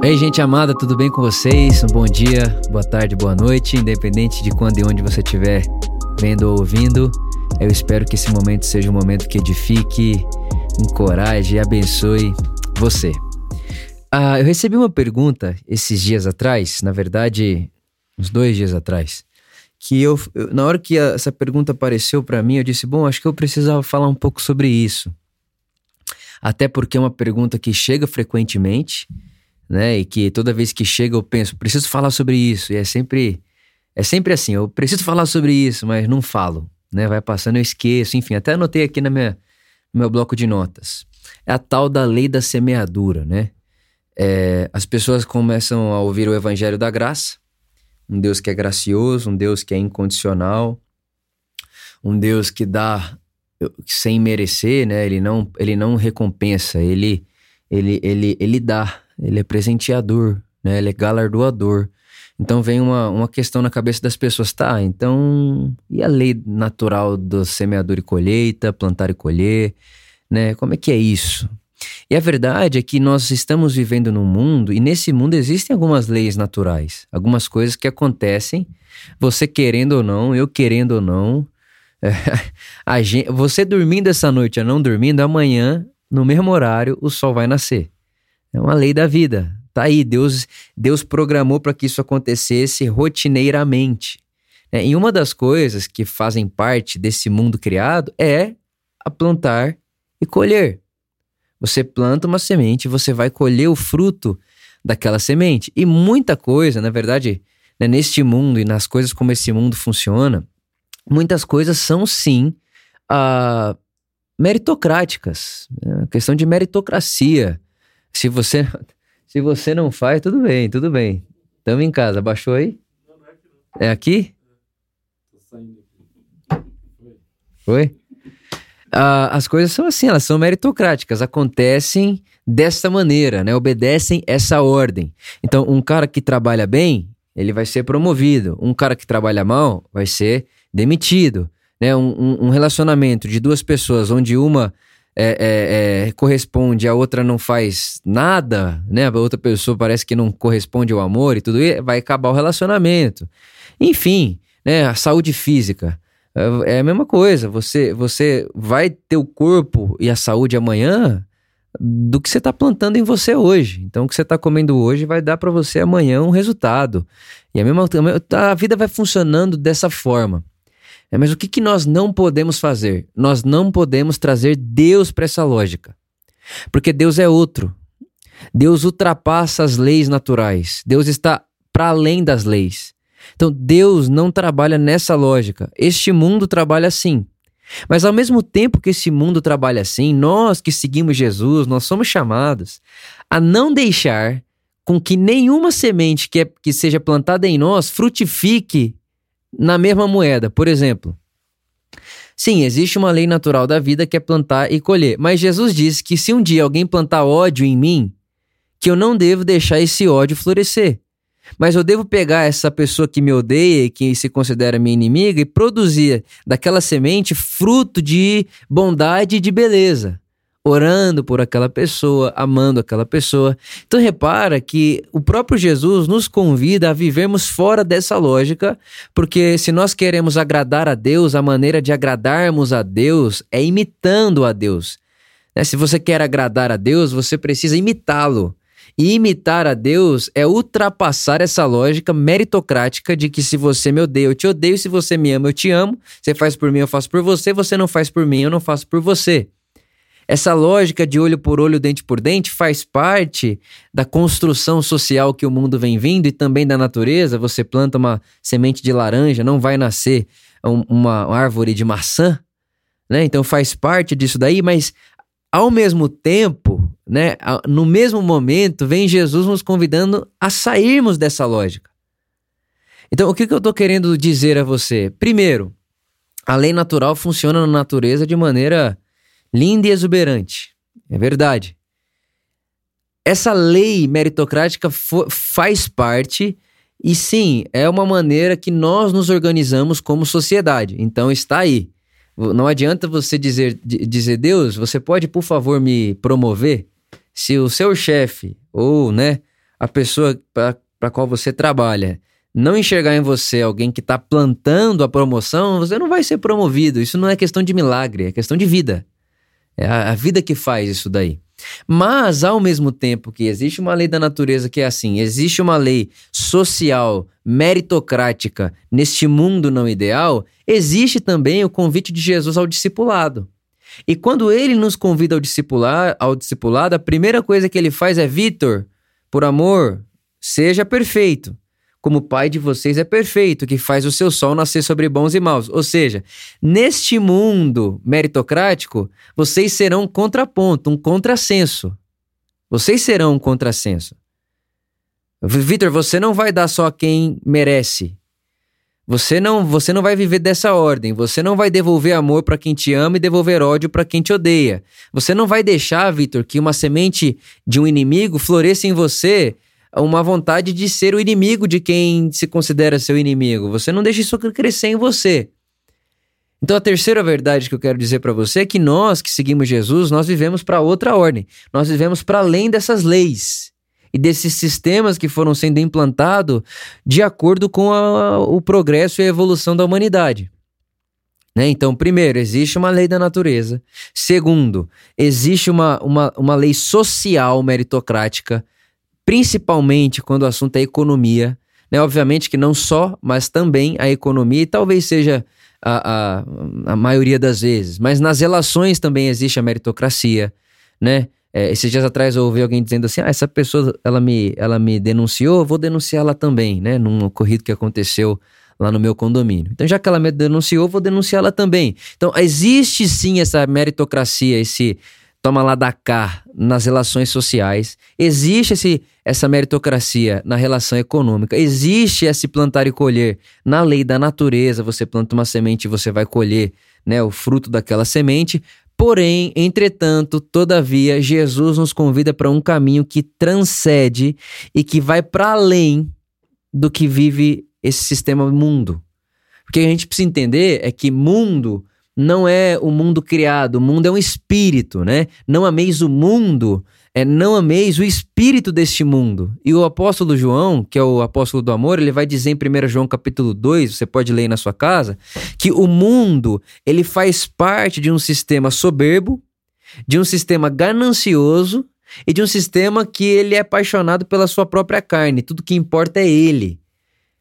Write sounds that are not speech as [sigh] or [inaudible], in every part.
Ei, gente amada, tudo bem com vocês? Um bom dia, boa tarde, boa noite, independente de quando e onde você estiver vendo ou ouvindo. Eu espero que esse momento seja um momento que edifique, encoraje e abençoe você. Ah, eu recebi uma pergunta esses dias atrás, na verdade, uns dois dias atrás, que eu, eu na hora que essa pergunta apareceu para mim, eu disse: bom, acho que eu precisava falar um pouco sobre isso. Até porque é uma pergunta que chega frequentemente né? E que toda vez que chega eu penso, preciso falar sobre isso. E é sempre é sempre assim, eu preciso falar sobre isso, mas não falo, né? Vai passando, eu esqueço, enfim, até anotei aqui na minha, no meu bloco de notas. É a tal da lei da semeadura, né? É, as pessoas começam a ouvir o evangelho da graça, um Deus que é gracioso, um Deus que é incondicional, um Deus que dá sem merecer, né? Ele não, ele não recompensa, ele, ele, ele, ele dá, ele é presenteador, né? Ele é galardoador. Então vem uma, uma questão na cabeça das pessoas, tá? Então, e a lei natural do semeador e colheita, plantar e colher, né? Como é que é isso? E a verdade é que nós estamos vivendo num mundo, e nesse mundo existem algumas leis naturais, algumas coisas que acontecem, você querendo ou não, eu querendo ou não, [laughs] é, gente, você dormindo essa noite ou não dormindo, amanhã, no mesmo horário, o sol vai nascer. É uma lei da vida. Tá aí, Deus, Deus programou para que isso acontecesse rotineiramente. É, e uma das coisas que fazem parte desse mundo criado é a plantar e colher. Você planta uma semente, você vai colher o fruto daquela semente. E muita coisa, na verdade, né, neste mundo e nas coisas como esse mundo funciona, muitas coisas são sim uh, meritocráticas. É questão de meritocracia. Se você, se você não faz, tudo bem, tudo bem. Tamo em casa. Baixou aí? É aqui. Foi? Ah, as coisas são assim, elas são meritocráticas, acontecem desta maneira, né? Obedecem essa ordem. Então, um cara que trabalha bem, ele vai ser promovido. Um cara que trabalha mal vai ser demitido. Né? Um, um relacionamento de duas pessoas onde uma é, é, é, corresponde, a outra não faz nada, né? A outra pessoa parece que não corresponde ao amor e tudo, e vai acabar o relacionamento. Enfim, né? A saúde física é, é a mesma coisa. Você, você vai ter o corpo e a saúde amanhã do que você está plantando em você hoje. Então, o que você está comendo hoje vai dar para você amanhã um resultado. E a mesma a vida vai funcionando dessa forma. É, mas o que, que nós não podemos fazer? Nós não podemos trazer Deus para essa lógica. Porque Deus é outro. Deus ultrapassa as leis naturais. Deus está para além das leis. Então Deus não trabalha nessa lógica. Este mundo trabalha assim. Mas ao mesmo tempo que esse mundo trabalha assim, nós que seguimos Jesus, nós somos chamados a não deixar com que nenhuma semente que, é, que seja plantada em nós frutifique na mesma moeda. Por exemplo, sim, existe uma lei natural da vida que é plantar e colher, mas Jesus disse que se um dia alguém plantar ódio em mim, que eu não devo deixar esse ódio florescer. Mas eu devo pegar essa pessoa que me odeia e que se considera minha inimiga e produzir daquela semente fruto de bondade e de beleza orando por aquela pessoa, amando aquela pessoa. Então repara que o próprio Jesus nos convida a vivermos fora dessa lógica, porque se nós queremos agradar a Deus, a maneira de agradarmos a Deus é imitando a Deus. Né? Se você quer agradar a Deus, você precisa imitá-lo. E imitar a Deus é ultrapassar essa lógica meritocrática de que se você me odeia, eu te odeio, se você me ama, eu te amo, você faz por mim, eu faço por você, você não faz por mim, eu não faço por você. Essa lógica de olho por olho, dente por dente faz parte da construção social que o mundo vem vindo e também da natureza. Você planta uma semente de laranja, não vai nascer uma árvore de maçã, né? Então faz parte disso daí, mas ao mesmo tempo, né, no mesmo momento, vem Jesus nos convidando a sairmos dessa lógica. Então, o que, que eu estou querendo dizer a você? Primeiro, a lei natural funciona na natureza de maneira linda e exuberante. É verdade. Essa lei meritocrática faz parte e sim, é uma maneira que nós nos organizamos como sociedade. Então está aí. Não adianta você dizer, dizer Deus, você pode por favor me promover? Se o seu chefe ou, né, a pessoa para qual você trabalha não enxergar em você alguém que está plantando a promoção, você não vai ser promovido. Isso não é questão de milagre, é questão de vida. É a, vida que faz isso daí. Mas, ao mesmo tempo que existe uma lei da natureza que é assim, existe uma lei social, meritocrática neste mundo não ideal, existe também o convite de Jesus ao discipulado. E quando ele nos convida ao discipular, ao discipulado, a primeira coisa que ele faz é: Vitor, por amor, seja perfeito como o Pai de vocês é perfeito, que faz o seu sol nascer sobre bons e maus. Ou seja, neste mundo meritocrático, vocês serão um contraponto, um contrassenso. Vocês serão um contrassenso. Vitor, você não vai dar só a quem merece. Você não, você não vai viver dessa ordem. Você não vai devolver amor para quem te ama e devolver ódio para quem te odeia. Você não vai deixar, Vitor, que uma semente de um inimigo floresça em você uma vontade de ser o inimigo de quem se considera seu inimigo. Você não deixa isso crescer em você. Então a terceira verdade que eu quero dizer para você é que nós que seguimos Jesus, nós vivemos para outra ordem. Nós vivemos para além dessas leis e desses sistemas que foram sendo implantados de acordo com a, o progresso e a evolução da humanidade. Né? Então, primeiro, existe uma lei da natureza. Segundo, existe uma, uma, uma lei social meritocrática principalmente quando o assunto é economia. Né? Obviamente que não só, mas também a economia, e talvez seja a, a, a maioria das vezes. Mas nas relações também existe a meritocracia, né? É, esses dias atrás eu ouvi alguém dizendo assim: ah, essa pessoa ela me, ela me denunciou, vou denunciá-la também, né? Num ocorrido que aconteceu lá no meu condomínio. Então, já que ela me denunciou, vou denunciá-la também. Então, existe sim essa meritocracia, esse toma lá da cá nas relações sociais. Existe esse, essa meritocracia na relação econômica. Existe esse plantar e colher na lei da natureza. Você planta uma semente e você vai colher né, o fruto daquela semente. Porém, entretanto, todavia, Jesus nos convida para um caminho que transcende e que vai para além do que vive esse sistema mundo. Porque a gente precisa entender é que mundo não é o mundo criado, o mundo é um espírito, né? Não ameis o mundo, é não ameis o espírito deste mundo. E o apóstolo João, que é o apóstolo do amor, ele vai dizer em 1 João capítulo 2, você pode ler na sua casa, que o mundo, ele faz parte de um sistema soberbo, de um sistema ganancioso e de um sistema que ele é apaixonado pela sua própria carne. Tudo que importa é ele,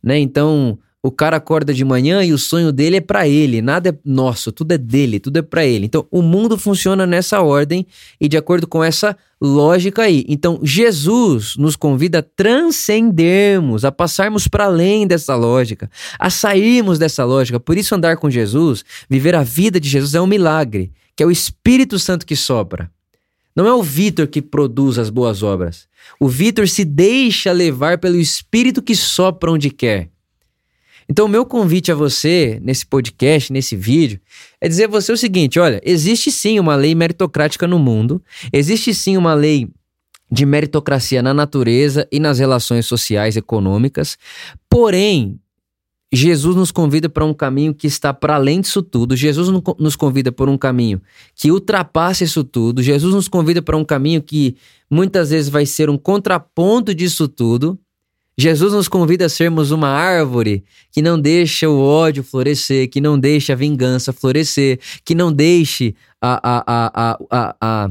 né? Então, o cara acorda de manhã e o sonho dele é para ele, nada é nosso, tudo é dele, tudo é para ele. Então, o mundo funciona nessa ordem e de acordo com essa lógica aí. Então, Jesus nos convida a transcendermos, a passarmos para além dessa lógica, a sairmos dessa lógica. Por isso, andar com Jesus, viver a vida de Jesus é um milagre, que é o Espírito Santo que sopra. Não é o Vitor que produz as boas obras. O Vitor se deixa levar pelo Espírito que sopra onde quer. Então, o meu convite a você, nesse podcast, nesse vídeo, é dizer a você o seguinte: olha, existe sim uma lei meritocrática no mundo, existe sim uma lei de meritocracia na natureza e nas relações sociais e econômicas, porém, Jesus nos convida para um caminho que está para além disso tudo. Jesus nos convida por um caminho que ultrapassa isso tudo. Jesus nos convida para um caminho que muitas vezes vai ser um contraponto disso tudo. Jesus nos convida a sermos uma árvore que não deixa o ódio florescer, que não deixa a vingança florescer, que não deixe a, a, a, a,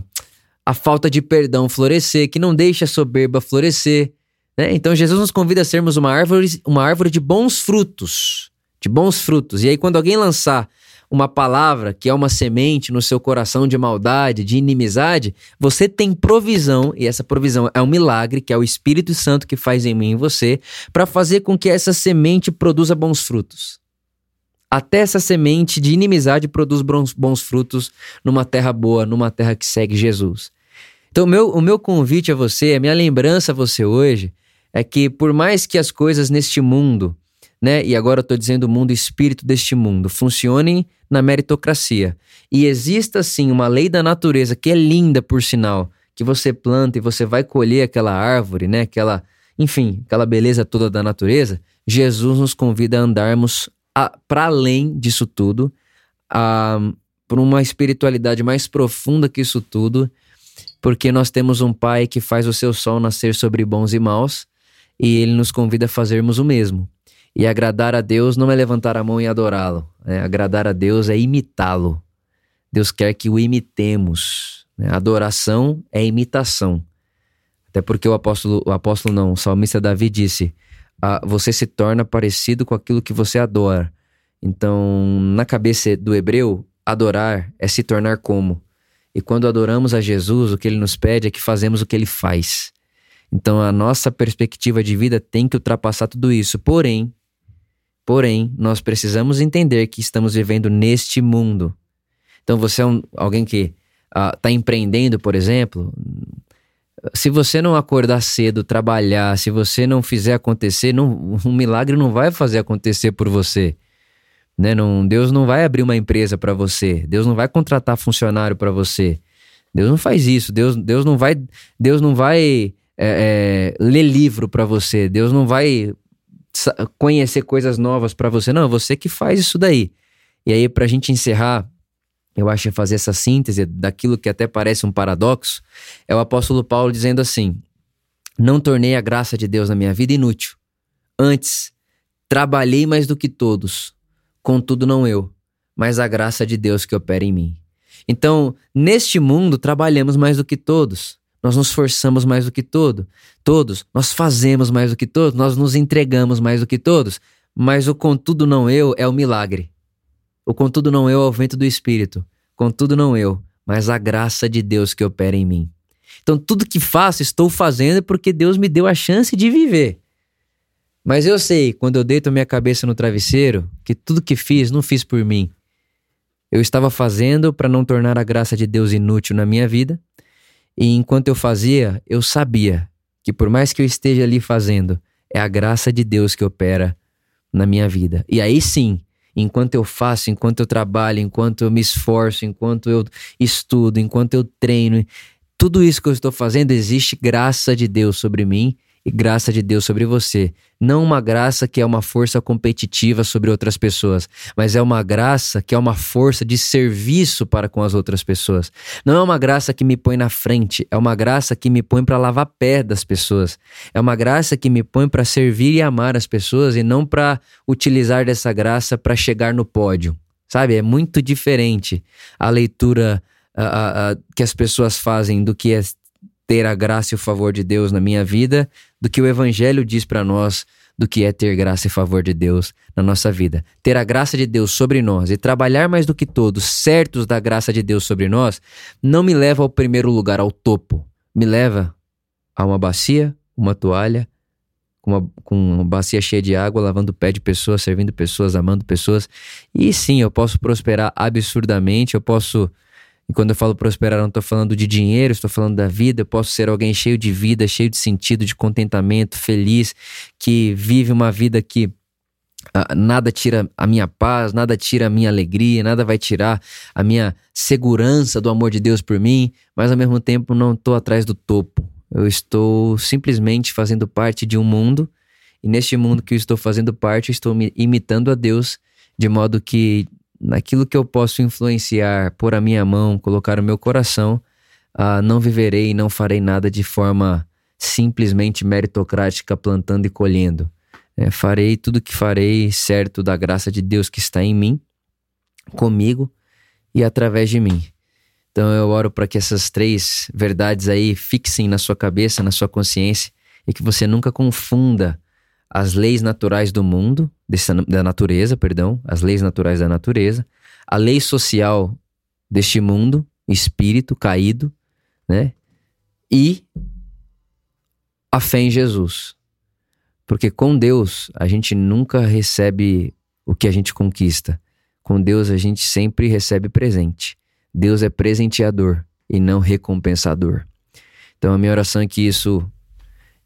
a, falta de perdão florescer, que não deixe a soberba florescer. Né? Então Jesus nos convida a sermos uma árvore, uma árvore de bons frutos. De bons frutos. E aí, quando alguém lançar uma palavra que é uma semente no seu coração de maldade, de inimizade, você tem provisão, e essa provisão é um milagre, que é o Espírito Santo que faz em mim e você, para fazer com que essa semente produza bons frutos. Até essa semente de inimizade produz bons, bons frutos numa terra boa, numa terra que segue Jesus. Então, o meu, o meu convite a você, a minha lembrança a você hoje, é que por mais que as coisas neste mundo né? E agora eu estou dizendo o mundo espírito deste mundo, funcionem na meritocracia. E exista sim uma lei da natureza que é linda por sinal, que você planta e você vai colher aquela árvore, né? Aquela, enfim, aquela beleza toda da natureza. Jesus nos convida a andarmos para além disso tudo, para uma espiritualidade mais profunda que isso tudo porque nós temos um Pai que faz o seu sol nascer sobre bons e maus e ele nos convida a fazermos o mesmo. E agradar a Deus não é levantar a mão e adorá-lo. Né? Agradar a Deus é imitá-lo. Deus quer que o imitemos. Né? Adoração é imitação. Até porque o apóstolo, o apóstolo não, o salmista Davi disse: ah, você se torna parecido com aquilo que você adora. Então, na cabeça do hebreu, adorar é se tornar como. E quando adoramos a Jesus, o que ele nos pede é que fazemos o que ele faz. Então, a nossa perspectiva de vida tem que ultrapassar tudo isso. Porém, porém, nós precisamos entender que estamos vivendo neste mundo. Então, você é um, alguém que está ah, empreendendo, por exemplo, se você não acordar cedo, trabalhar, se você não fizer acontecer, não, [laughs] um milagre não vai fazer acontecer por você. Né? Não, Deus não vai abrir uma empresa para você. Deus não vai contratar funcionário para você. Deus não faz isso. Deus, Deus não vai, Deus não vai é, é, ler livro para você. Deus não vai conhecer coisas novas para você. Não, é você que faz isso daí. E aí, para a gente encerrar eu acho, fazer essa síntese daquilo que até parece um paradoxo, é o apóstolo Paulo dizendo assim: Não tornei a graça de Deus na minha vida inútil. Antes, trabalhei mais do que todos, contudo não eu, mas a graça de Deus que opera em mim. Então, neste mundo, trabalhamos mais do que todos. Nós nos esforçamos mais do que todo, todos, nós fazemos mais do que todos, nós nos entregamos mais do que todos, mas o contudo não eu é o milagre. O contudo não eu é o vento do Espírito. Contudo não eu, mas a graça de Deus que opera em mim. Então tudo que faço, estou fazendo porque Deus me deu a chance de viver. Mas eu sei, quando eu deito minha cabeça no travesseiro, que tudo que fiz, não fiz por mim. Eu estava fazendo para não tornar a graça de Deus inútil na minha vida. E enquanto eu fazia, eu sabia que por mais que eu esteja ali fazendo, é a graça de Deus que opera na minha vida. E aí sim, enquanto eu faço, enquanto eu trabalho, enquanto eu me esforço, enquanto eu estudo, enquanto eu treino, tudo isso que eu estou fazendo, existe graça de Deus sobre mim e graça de Deus sobre você. Não uma graça que é uma força competitiva sobre outras pessoas, mas é uma graça que é uma força de serviço para com as outras pessoas. Não é uma graça que me põe na frente, é uma graça que me põe para lavar pé das pessoas. É uma graça que me põe para servir e amar as pessoas e não para utilizar dessa graça para chegar no pódio. Sabe? É muito diferente a leitura a, a, que as pessoas fazem do que é ter a graça e o favor de Deus na minha vida do que o Evangelho diz para nós do que é ter graça e favor de Deus na nossa vida. Ter a graça de Deus sobre nós e trabalhar mais do que todos, certos da graça de Deus sobre nós, não me leva ao primeiro lugar, ao topo. Me leva a uma bacia, uma toalha, com uma, com uma bacia cheia de água, lavando o pé de pessoas, servindo pessoas, amando pessoas. E sim, eu posso prosperar absurdamente, eu posso e quando eu falo prosperar, não estou falando de dinheiro, estou falando da vida. Eu posso ser alguém cheio de vida, cheio de sentido, de contentamento, feliz, que vive uma vida que ah, nada tira a minha paz, nada tira a minha alegria, nada vai tirar a minha segurança do amor de Deus por mim, mas ao mesmo tempo não estou atrás do topo. Eu estou simplesmente fazendo parte de um mundo, e neste mundo que eu estou fazendo parte, estou me imitando a Deus, de modo que naquilo que eu posso influenciar, pôr a minha mão, colocar o meu coração, uh, não viverei e não farei nada de forma simplesmente meritocrática, plantando e colhendo. É, farei tudo o que farei certo da graça de Deus que está em mim, comigo e através de mim. Então eu oro para que essas três verdades aí fixem na sua cabeça, na sua consciência e que você nunca confunda as leis naturais do mundo, da natureza, perdão, as leis naturais da natureza, a lei social deste mundo, espírito caído, né? E a fé em Jesus. Porque com Deus a gente nunca recebe o que a gente conquista. Com Deus a gente sempre recebe presente. Deus é presenteador e não recompensador. Então a minha oração é que isso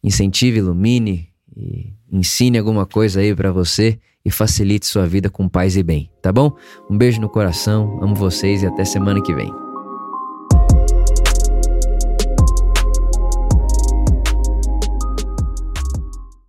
incentive, ilumine e ensine alguma coisa aí para você e facilite sua vida com paz e bem, tá bom? Um beijo no coração, amo vocês e até semana que vem.